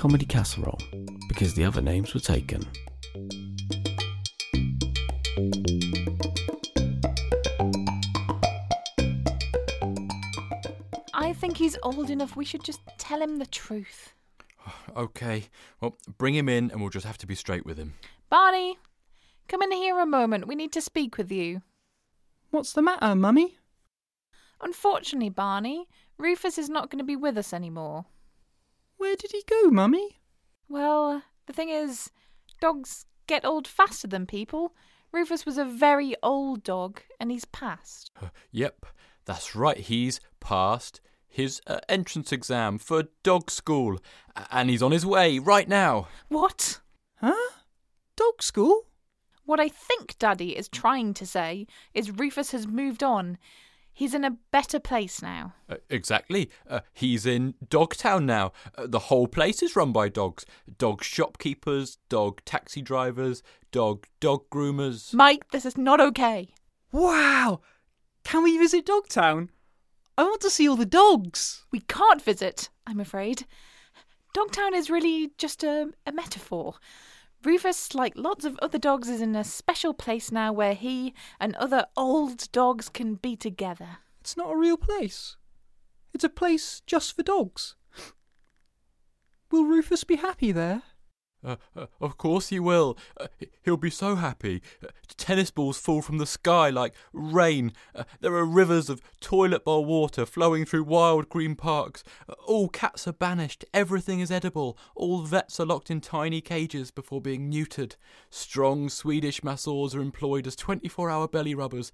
Comedy Casserole, because the other names were taken. I think he's old enough. We should just tell him the truth. Okay, well, bring him in and we'll just have to be straight with him. Barney, come in here a moment. We need to speak with you. What's the matter, Mummy? Unfortunately, Barney, Rufus is not going to be with us anymore. Where did he go, Mummy? Well, the thing is, dogs get old faster than people. Rufus was a very old dog, and he's passed. Uh, yep, that's right, he's passed his uh, entrance exam for dog school, and he's on his way right now. What? Huh? Dog school? What I think Daddy is trying to say is Rufus has moved on. He's in a better place now. Uh, exactly. Uh, he's in Dogtown now. Uh, the whole place is run by dogs. Dog shopkeepers, dog taxi drivers, dog dog groomers. Mike, this is not okay. Wow! Can we visit Dogtown? I want to see all the dogs. We can't visit, I'm afraid. Dogtown is really just a, a metaphor. Rufus, like lots of other dogs, is in a special place now where he and other old dogs can be together. It's not a real place. It's a place just for dogs. Will Rufus be happy there? Uh, uh, of course he will. Uh, he- he'll be so happy. Uh, tennis balls fall from the sky like rain. Uh, there are rivers of toilet bowl water flowing through wild green parks. All cats are banished. Everything is edible. All vets are locked in tiny cages before being neutered. Strong Swedish masseurs are employed as 24 hour belly rubbers.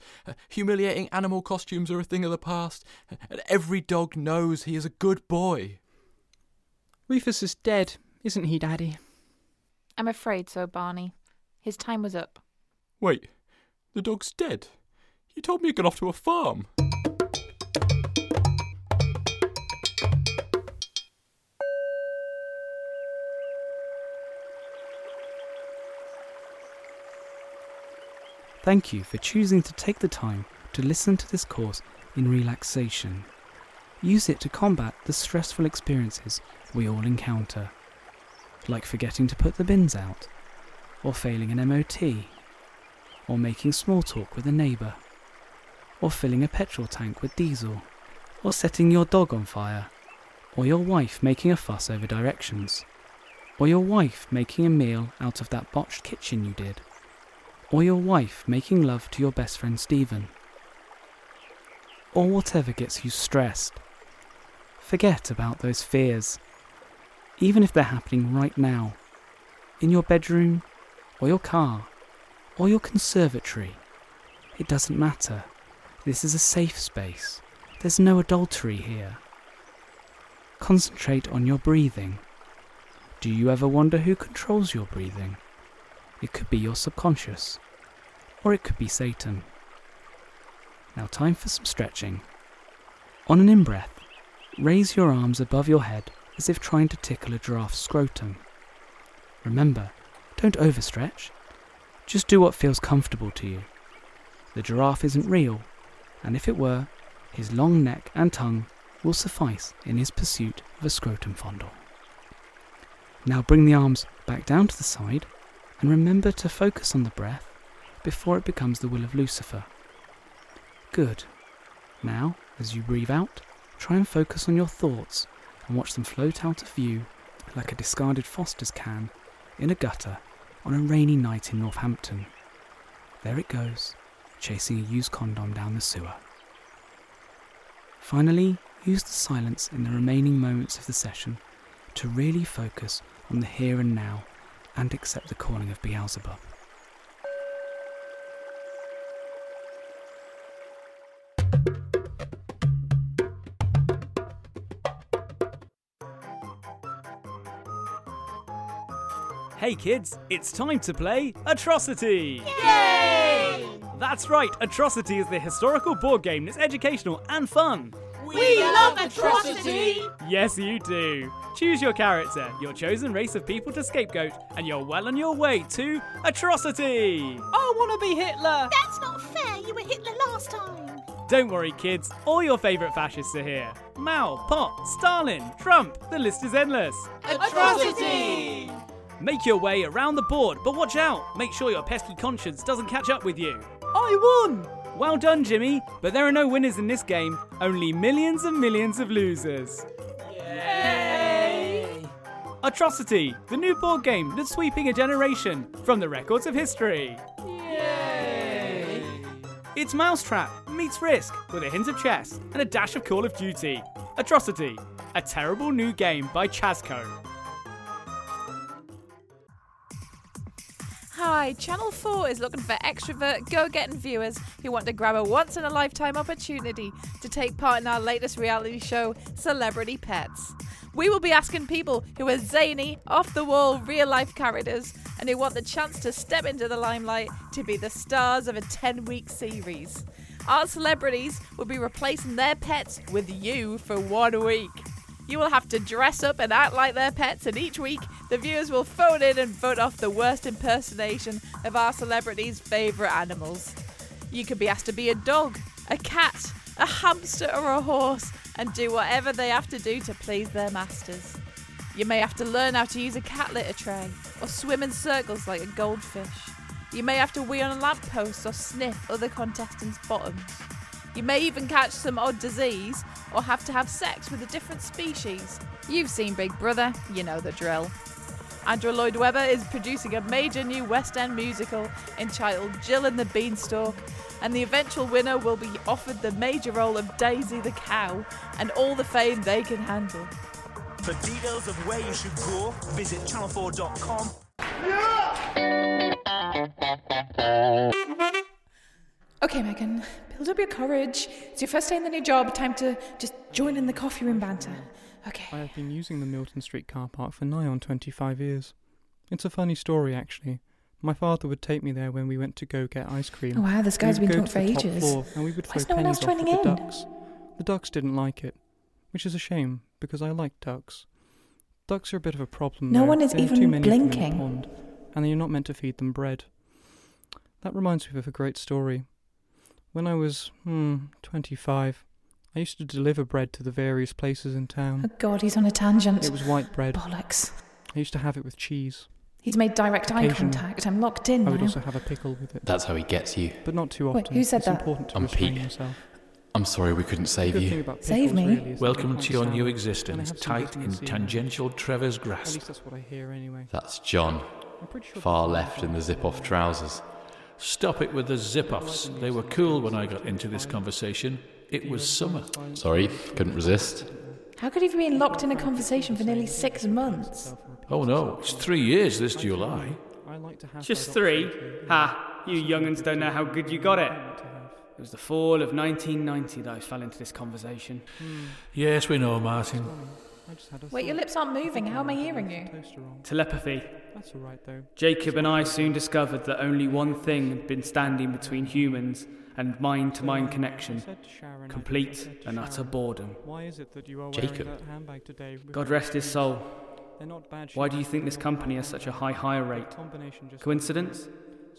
Humiliating animal costumes are a thing of the past. And every dog knows he is a good boy. Rufus is dead, isn't he, Daddy? I'm afraid so, Barney. His time was up. Wait, the dog's dead. You told me he'd gone off to a farm. Thank you for choosing to take the time to listen to this course in relaxation. Use it to combat the stressful experiences we all encounter, like forgetting to put the bins out, or failing an MOT, or making small talk with a neighbour, or filling a petrol tank with diesel, or setting your dog on fire, or your wife making a fuss over directions, or your wife making a meal out of that botched kitchen you did or your wife making love to your best friend Stephen, or whatever gets you stressed. Forget about those fears, even if they're happening right now, in your bedroom, or your car, or your conservatory. It doesn't matter. This is a safe space. There's no adultery here. Concentrate on your breathing. Do you ever wonder who controls your breathing? It could be your subconscious, or it could be Satan. Now, time for some stretching. On an in breath, raise your arms above your head as if trying to tickle a giraffe's scrotum. Remember, don't overstretch. Just do what feels comfortable to you. The giraffe isn't real, and if it were, his long neck and tongue will suffice in his pursuit of a scrotum fondle. Now bring the arms back down to the side and remember to focus on the breath before it becomes the will of Lucifer. Good. Now, as you breathe out, try and focus on your thoughts and watch them float out of view like a discarded Foster's can in a gutter on a rainy night in Northampton. There it goes, chasing a used condom down the sewer. Finally, use the silence in the remaining moments of the session to really focus on the here and now and accept the calling of Beelzebub. Hey kids, it's time to play Atrocity! Yay! That's right, Atrocity is the historical board game that's educational and fun. We love atrocity! Yes, you do. Choose your character, your chosen race of people to scapegoat, and you're well on your way to Atrocity! I want to be Hitler. That's not fair. You were Hitler last time. Don't worry, kids, all your favourite fascists are here. Mao, Pot, Stalin, Trump, the list is endless. Atrocity! Make your way around the board, but watch out! Make sure your pesky conscience doesn't catch up with you. I won! Well done, Jimmy, but there are no winners in this game, only millions and millions of losers. Yay! Atrocity, the new board game that's sweeping a generation from the records of history. Yay! It's Mousetrap meets Risk with a hint of chess and a dash of Call of Duty. Atrocity, a terrible new game by Chasco. Hi, Channel 4 is looking for extrovert, go getting viewers who want to grab a once in a lifetime opportunity to take part in our latest reality show, Celebrity Pets. We will be asking people who are zany, off the wall, real life characters and who want the chance to step into the limelight to be the stars of a 10 week series. Our celebrities will be replacing their pets with you for one week. You will have to dress up and act like their pets, and each week the viewers will phone in and vote off the worst impersonation of our celebrities' favourite animals. You could be asked to be a dog, a cat, a hamster, or a horse, and do whatever they have to do to please their masters. You may have to learn how to use a cat litter tray, or swim in circles like a goldfish. You may have to wee on a lamppost or sniff other contestants' bottoms. You may even catch some odd disease or have to have sex with a different species. You've seen Big Brother, you know the drill. Andrew Lloyd Webber is producing a major new West End musical entitled Jill and the Beanstalk, and the eventual winner will be offered the major role of Daisy the Cow and all the fame they can handle. For details of where you should go, visit channel4.com. Okay, Megan, build up your courage. It's your first day in the new job. Time to just join in the coffee room banter. Okay. I have been using the Milton Street car park for nigh on 25 years. It's a funny story, actually. My father would take me there when we went to go get ice cream. Oh, wow, this guy's been talking for to the top ages. Floor, and we would Why throw is no one pennies off the in? ducks. The ducks didn't like it, which is a shame because I like ducks. Ducks are a bit of a problem. No though. one is There even too many of them in the blinking. pond, and you're not meant to feed them bread. That reminds me of a great story. When I was hmm 25, I used to deliver bread to the various places in town. Oh, God, he's on a tangent. It was white bread. Bollocks. I used to have it with cheese. He's made direct eye contact. I'm locked in I would now. also have a pickle with it, That's how he gets you. but not too Wait, often. who said it's that? important to I'm restrain Pete. yourself. I'm sorry we couldn't save good thing you. about Save pickles me? really is that Welcome they to can't your sour, new and they existence, have some tight vitamin in C in them. tangential Trevor's At grasp. least that's what I hear anyway. That's John, I'm pretty sure far left in the zip off trousers. Stop it with the zip offs. They were cool when I got into this conversation. It was summer. Sorry, couldn't resist. How could he have been locked in a conversation for nearly six months? Oh no, it's three years this July. I like to have Just three? Ha! You young'uns don't know how good you got it. I want to have. It was the fall of 1990 that I fell into this conversation. Yes, we know, Martin. I just had a Wait, your lips aren't moving. How am I hearing you? toaster on. Telepathy. That's all right though. Jacob and I soon discovered that only one thing had been standing between humans and mind to mind I connection said to Sharon, I complete said to and utter Sharon, boredom. Why is it that you are Jacob. that handbag today? with God the rest his shoes? soul. They're not bad Why shoes, do you think they're this not company bad has such a shoes. high hire rate? combination just Coincidence?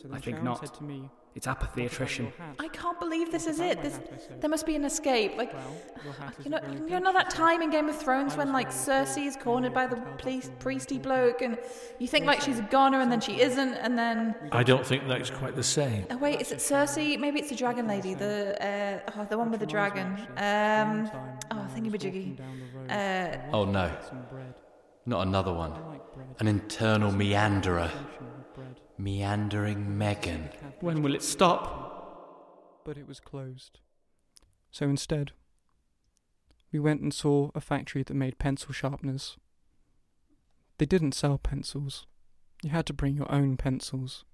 So I think Sharon not. Said to me, It's apathy attrition. I can't believe this is it. This, hat?" I said. there must be an escape. Like, Well, your hat you know, you know that time in Game of Thrones when like Cersei is cornered by the tell police priesty bloke, and you think like she's a goner and then she isn't, and then I don't think that's quite the same. oh wait, is it Cersei? Maybe it's the dragon lady, the uh, oh, the one with the Which reminds me, dragon. Um, oh, when I thingy-majiggy. walking down the road, uh, Oh, no. get some bread. Not another one. I like bread. An internal meanderer. Sensation with bread. Meandering Megan. When will it stop? But it was closed. So instead, we went and saw a factory that made pencil sharpeners. They didn't sell pencils. You had to bring your own pencils.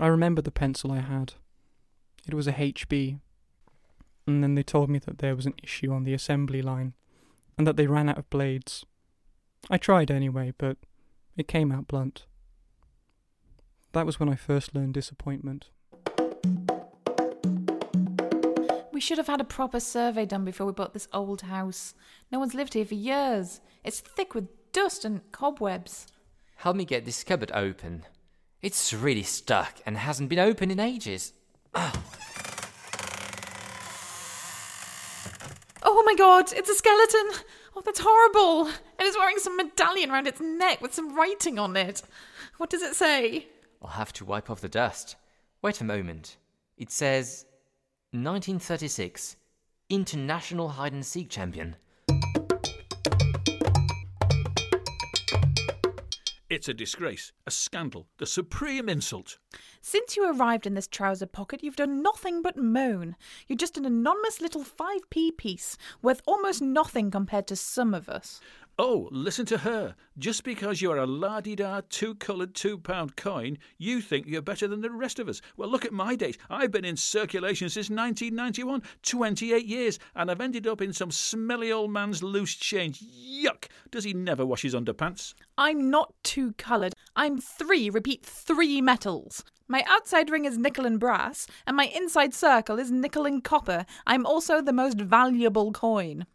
I remember the pencil I had. It was a HB. And then they told me that there was an issue on the assembly line and that they ran out of blades. I tried anyway, but it came out blunt. That was when I first learned disappointment. We should have had a proper survey done before we bought this old house. No one's lived here for years. It's thick with dust and cobwebs. Help me get this cupboard open. It's really stuck and hasn't been open in ages. Oh my god, it's a skeleton! Oh, that's horrible! And it's wearing some medallion around its neck with some writing on it. What does it say? I'll have to wipe off the dust. Wait a moment. It says 1936 International Hide and Seek Champion. It's a disgrace, a scandal, the supreme insult. Since you arrived in this trouser pocket, you've done nothing but moan. You're just an anonymous little 5p piece, worth almost nothing compared to some of us. Oh, listen to her. Just because you're a la di da, two coloured two pound coin, you think you're better than the rest of us. Well, look at my date. I've been in circulation since 1991, 28 years, and I've ended up in some smelly old man's loose change. Yuck! Does he never wash his underpants? I'm not two coloured. I'm three, repeat, three metals. My outside ring is nickel and brass, and my inside circle is nickel and copper. I'm also the most valuable coin.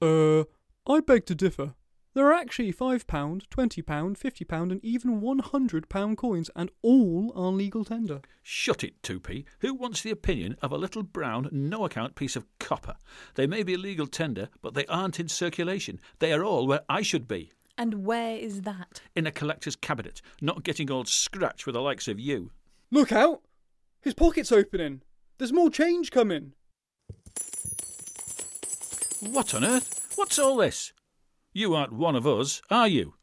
Uh, I beg to differ. There are actually £5, £20, £50, and even £100 coins, and all are legal tender. Shut it, 2p. Who wants the opinion of a little brown, no account piece of copper? They may be legal tender, but they aren't in circulation. They are all where I should be. And where is that? In a collector's cabinet, not getting old scratched with the likes of you. Look out! His pocket's opening. There's more change coming. What on earth? What's all this? You aren't one of us, are you?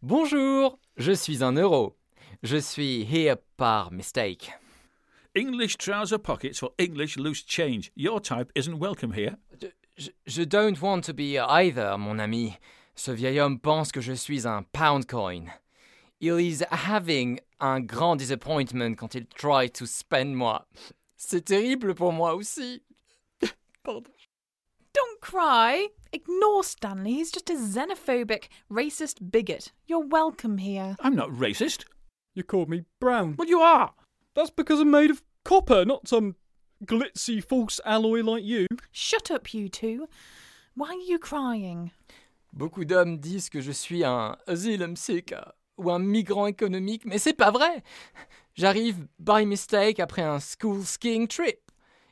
Bonjour, je suis un euro. Je suis here par mistake. English trouser pockets for English loose change. Your type isn't welcome here. Je, je don't want to be either, mon ami. Ce vieil homme pense que je suis un pound coin. Il is having un grand disappointment quand il try to spend moi. C'est terrible pour moi aussi. Pardon. Don't cry. Ignore Stanley. He's just a xenophobic, racist bigot. You're welcome here. I'm not racist. You called me brown. Well, you are. That's because I'm made of copper, not some glitzy false alloy like you. Shut up, you two. Why are you crying? Beaucoup d'hommes disent que je suis un asylum seeker ou un migrant économique, mais c'est pas vrai. J'arrive by mistake après un school skiing trip.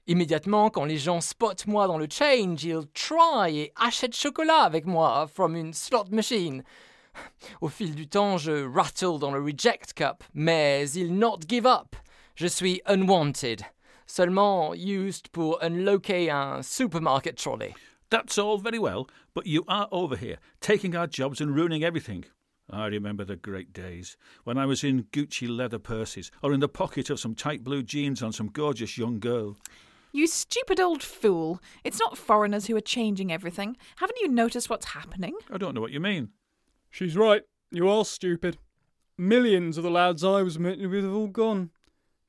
Immédiatement, quand les gens spotent moi dans le change, ils try et achètent chocolat avec moi from une slot machine. Au fil du temps, je rattle dans le reject cup, mais ils not give up. Je suis unwanted, seulement used pour unlocker un supermarket trolley. That's all very well, but you are over here, taking our jobs and ruining everything. I remember the great days when I was in Gucci leather purses or in the pocket of some tight blue jeans on some gorgeous young girl. You stupid old fool. It's not foreigners who are changing everything. Haven't you noticed what's happening? I don't know what you mean. She's right. You are stupid. Millions of the lads I was meeting with have all gone.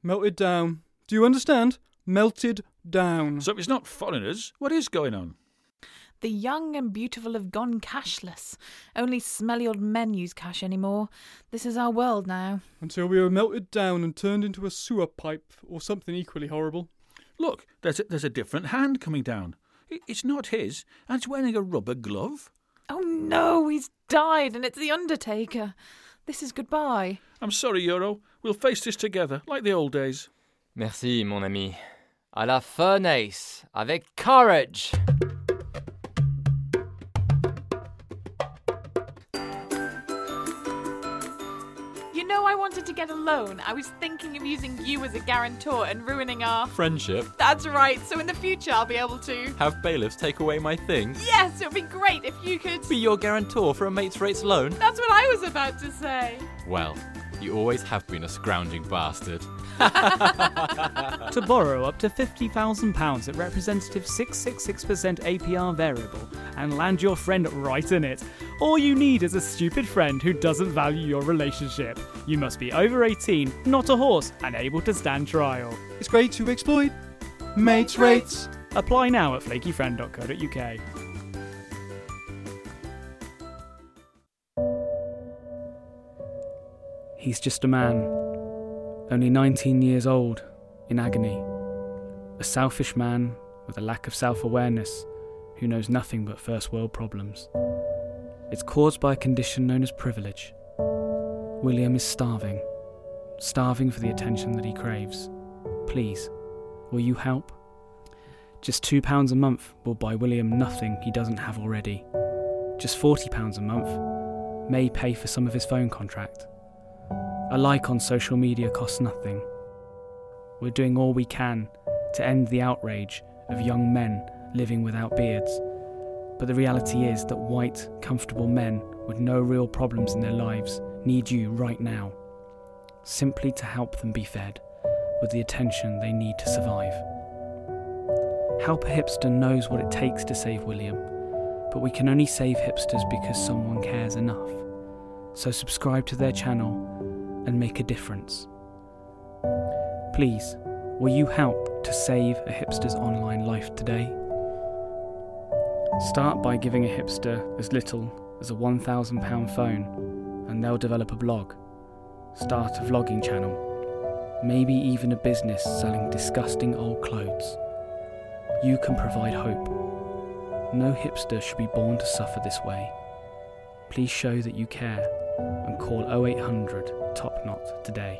Melted down. Do you understand? Melted down. So it's not foreigners. What is going on? The young and beautiful have gone cashless. Only smelly old men use cash anymore. This is our world now. Until we are melted down and turned into a sewer pipe or something equally horrible. Look, there's a, there's a different hand coming down. It's not his, and it's wearing a rubber glove. Oh no, he's died, and it's the Undertaker. This is goodbye. I'm sorry, Euro. We'll face this together, like the old days. Merci, mon ami. À la furnace, avec courage. Wanted to get a loan. I was thinking of using you as a guarantor and ruining our. Friendship. That's right, so in the future I'll be able to. Have bailiffs take away my things. Yes, it would be great if you could. Be your guarantor for a mate's rates loan. That's what I was about to say. Well, you always have been a scrounging bastard. to borrow up to £50,000 at representative 666% APR variable and land your friend right in it. All you need is a stupid friend who doesn't value your relationship. You must be over 18, not a horse, and able to stand trial. It's great to exploit. Mates rates. Apply now at flakyfriend.co.uk. He's just a man, only 19 years old, in agony. A selfish man with a lack of self awareness who knows nothing but first world problems. It's caused by a condition known as privilege. William is starving, starving for the attention that he craves. Please, will you help? Just £2 a month will buy William nothing he doesn't have already. Just £40 a month may pay for some of his phone contract. A like on social media costs nothing. We're doing all we can to end the outrage of young men living without beards. But the reality is that white, comfortable men with no real problems in their lives need you right now, simply to help them be fed with the attention they need to survive. Help Hipster knows what it takes to save William, but we can only save hipsters because someone cares enough. So subscribe to their channel and make a difference. Please, will you help to save a hipster's online life today? Start by giving a hipster as little as a £1,000 phone, and they'll develop a blog. Start a vlogging channel. Maybe even a business selling disgusting old clothes. You can provide hope. No hipster should be born to suffer this way. Please show that you care and call 0800 Top Knot today.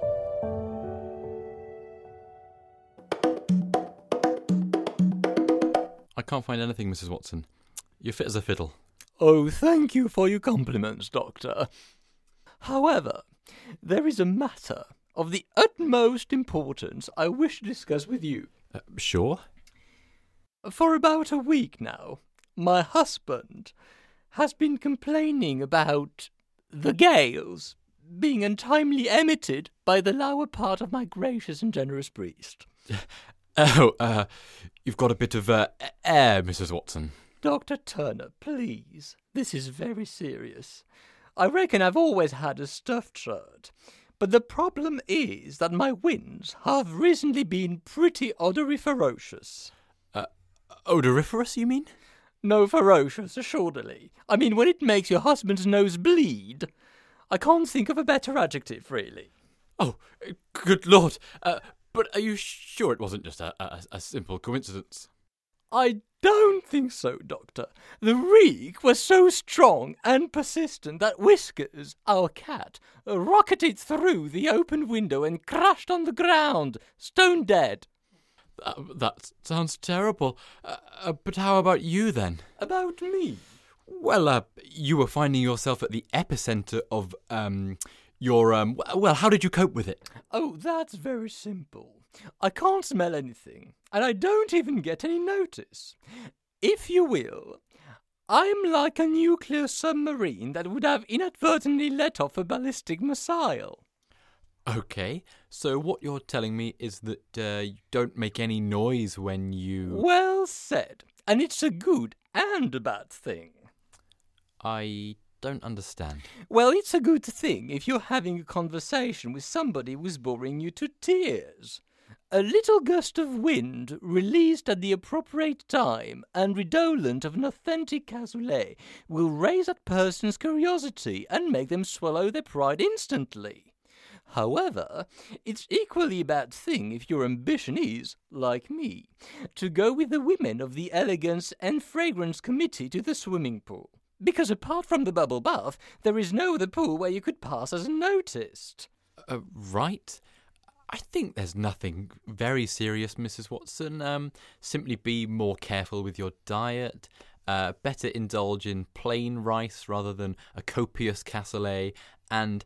I can't find anything, Mrs. Watson. You're fit as a fiddle. Oh, thank you for your compliments, Doctor. However, there is a matter of the utmost importance I wish to discuss with you. Uh, sure. For about a week now, my husband has been complaining about the gales being untimely emitted by the lower part of my gracious and generous priest. Oh, uh, you've got a bit of uh, air, Mrs. Watson. Dr. Turner, please. This is very serious. I reckon I've always had a stuffed shirt. But the problem is that my winds have recently been pretty odoriferous. Uh, odoriferous, you mean? No, ferocious, assuredly. I mean, when it makes your husband's nose bleed. I can't think of a better adjective, really. Oh, good lord. Uh, but are you sure it wasn't just a, a, a simple coincidence? I don't think so, Doctor. The reek was so strong and persistent that Whiskers, our cat, rocketed through the open window and crashed on the ground, stone dead. That, that sounds terrible. Uh, uh, but how about you then? About me? Well, uh, you were finding yourself at the epicenter of um, your um. Well, how did you cope with it? Oh, that's very simple. I can't smell anything, and I don't even get any notice. If you will, I'm like a nuclear submarine that would have inadvertently let off a ballistic missile. Okay, so what you're telling me is that uh, you don't make any noise when you. Well said, and it's a good and a bad thing. I don't understand. Well, it's a good thing if you're having a conversation with somebody who's boring you to tears. A little gust of wind, released at the appropriate time and redolent of an authentic cassoulet, will raise that person's curiosity and make them swallow their pride instantly. However, it's equally a bad thing if your ambition is, like me, to go with the women of the Elegance and Fragrance Committee to the swimming pool. Because apart from the bubble bath, there is no other pool where you could pass as unnoticed. Uh, right. I think there's nothing very serious, Mrs. Watson. Um, simply be more careful with your diet. Uh, better indulge in plain rice rather than a copious cassoulet. And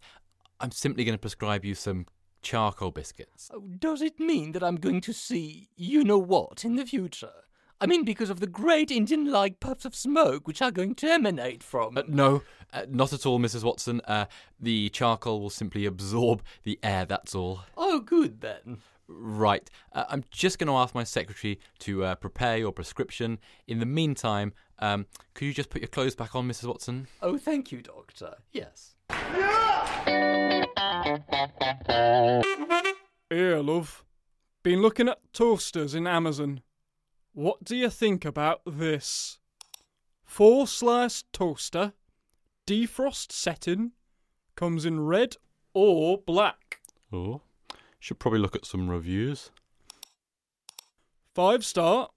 I'm simply going to prescribe you some charcoal biscuits. Oh, does it mean that I'm going to see you know what in the future? I mean, because of the great Indian like puffs of smoke which are going to emanate from. Uh, no, uh, not at all, Mrs. Watson. Uh, the charcoal will simply absorb the air, that's all. Oh, good then. Right. Uh, I'm just going to ask my secretary to uh, prepare your prescription. In the meantime, um, could you just put your clothes back on, Mrs. Watson? Oh, thank you, Doctor. Yes. Here, love. Been looking at toasters in Amazon. What do you think about this? Four slice toaster, defrost setting, comes in red or black. Oh, should probably look at some reviews. Five star.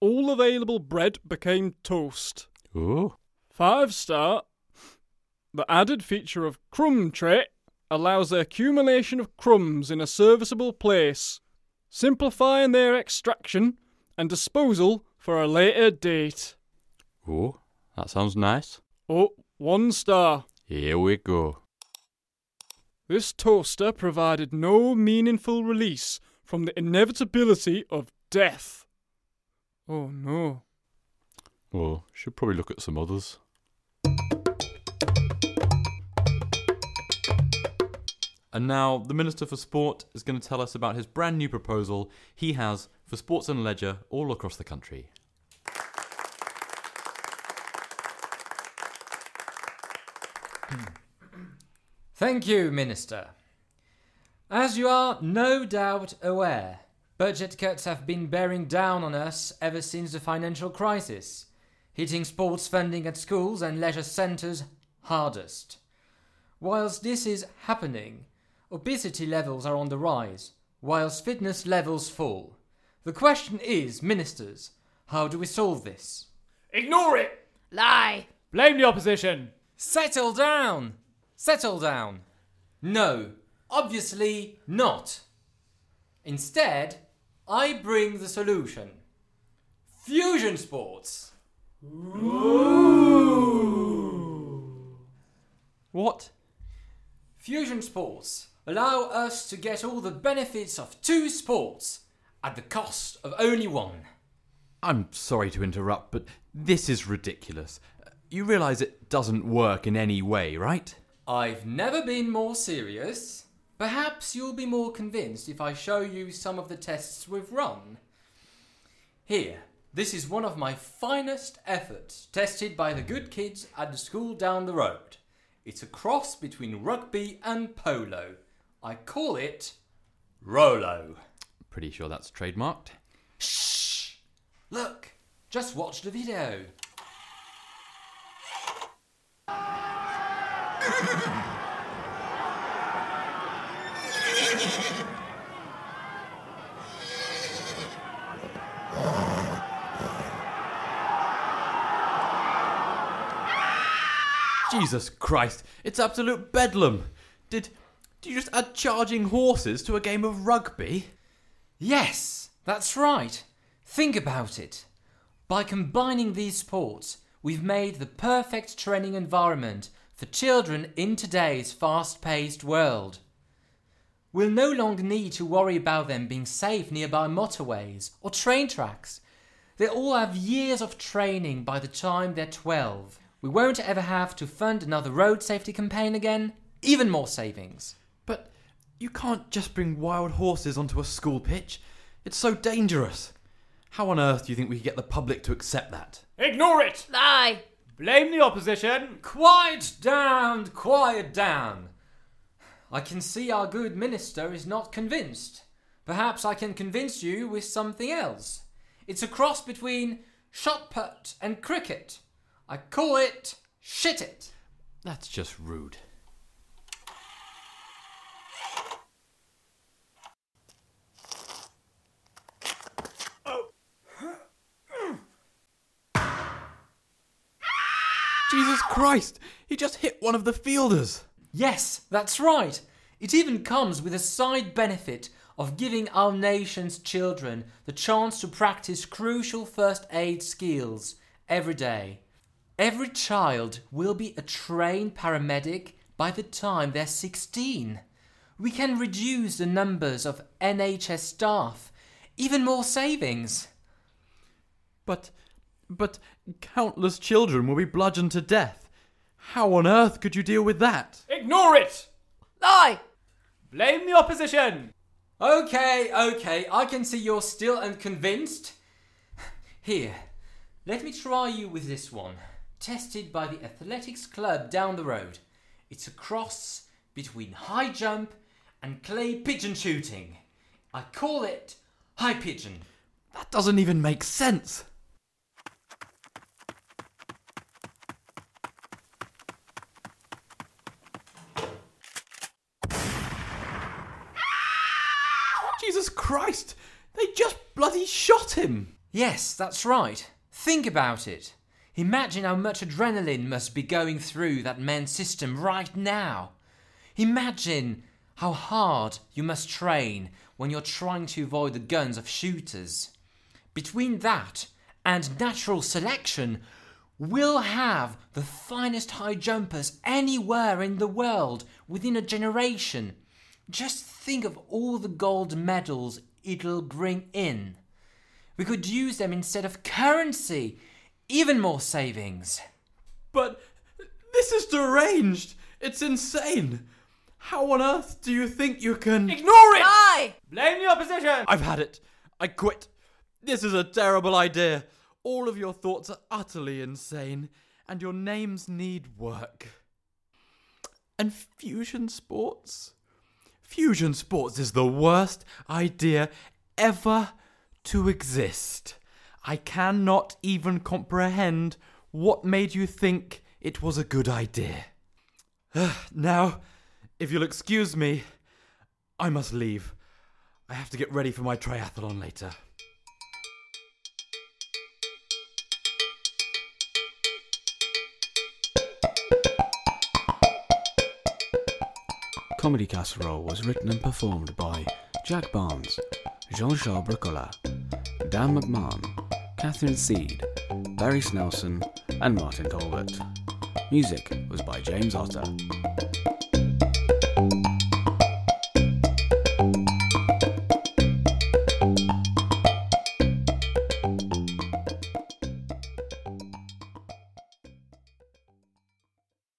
All available bread became toast. Oh. Five star. The added feature of crumb tray allows the accumulation of crumbs in a serviceable place, simplifying their extraction and disposal for a later date. Oh, that sounds nice. Oh, one star. Here we go. This toaster provided no meaningful release from the inevitability of death. Oh no. Well, should probably look at some others. And now the Minister for Sport is going to tell us about his brand new proposal he has for sports and leisure all across the country. Thank you, Minister. As you are no doubt aware, budget cuts have been bearing down on us ever since the financial crisis, hitting sports funding at schools and leisure centres hardest. Whilst this is happening, obesity levels are on the rise, whilst fitness levels fall. The question is, ministers, how do we solve this? Ignore it! Lie! Blame the opposition! Settle down! Settle down! No, obviously not. Instead, I bring the solution fusion sports. What? Fusion sports allow us to get all the benefits of two sports at the cost of only one. I'm sorry to interrupt, but this is ridiculous. You realise it doesn't work in any way, right? I've never been more serious. Perhaps you'll be more convinced if I show you some of the tests we've run. Here, this is one of my finest efforts, tested by the good kids at the school down the road. It's a cross between rugby and polo. I call it Rolo. Pretty sure that's trademarked. Shh! Look, just watch the video. Jesus Christ, it's absolute bedlam. Did, did you just add charging horses to a game of rugby? Yes, that's right. Think about it. By combining these sports, we've made the perfect training environment for children in today's fast paced world. We'll no longer need to worry about them being safe nearby motorways or train tracks. They all have years of training by the time they're 12. We won't ever have to fund another road safety campaign again. Even more savings. But you can't just bring wild horses onto a school pitch. It's so dangerous. How on earth do you think we could get the public to accept that? Ignore it! Lie! Blame the opposition! Quiet down, quiet down. I can see our good minister is not convinced. Perhaps I can convince you with something else. It's a cross between shot put and cricket. I call it shit it. That's just rude. Jesus Christ! He just hit one of the fielders! Yes, that's right. It even comes with a side benefit of giving our nation's children the chance to practice crucial first aid skills every day. Every child will be a trained paramedic by the time they're 16. We can reduce the numbers of NHS staff, even more savings. But, but countless children will be bludgeoned to death. How on earth could you deal with that? Ignore it! Lie! Blame the opposition! Okay, okay, I can see you're still unconvinced. Here, let me try you with this one. Tested by the athletics club down the road. It's a cross between high jump and clay pigeon shooting. I call it high pigeon. That doesn't even make sense. Jesus Christ! They just bloody shot him! Yes, that's right. Think about it. Imagine how much adrenaline must be going through that man's system right now. Imagine how hard you must train when you're trying to avoid the guns of shooters. Between that and natural selection, we'll have the finest high jumpers anywhere in the world within a generation. Just think of all the gold medals it'll bring in. We could use them instead of currency. Even more savings. But this is deranged. It's insane. How on earth do you think you can. Ignore it! Bye! Blame the opposition! I've had it. I quit. This is a terrible idea. All of your thoughts are utterly insane, and your names need work. And fusion sports? Fusion sports is the worst idea ever to exist. I cannot even comprehend what made you think it was a good idea. now, if you'll excuse me, I must leave. I have to get ready for my triathlon later. Comedy Casserole was written and performed by Jack Barnes, Jean Charles Bricola, Dan McMahon, Catherine Seed, Barry Snelson, and Martin Colbert. Music was by James Otter.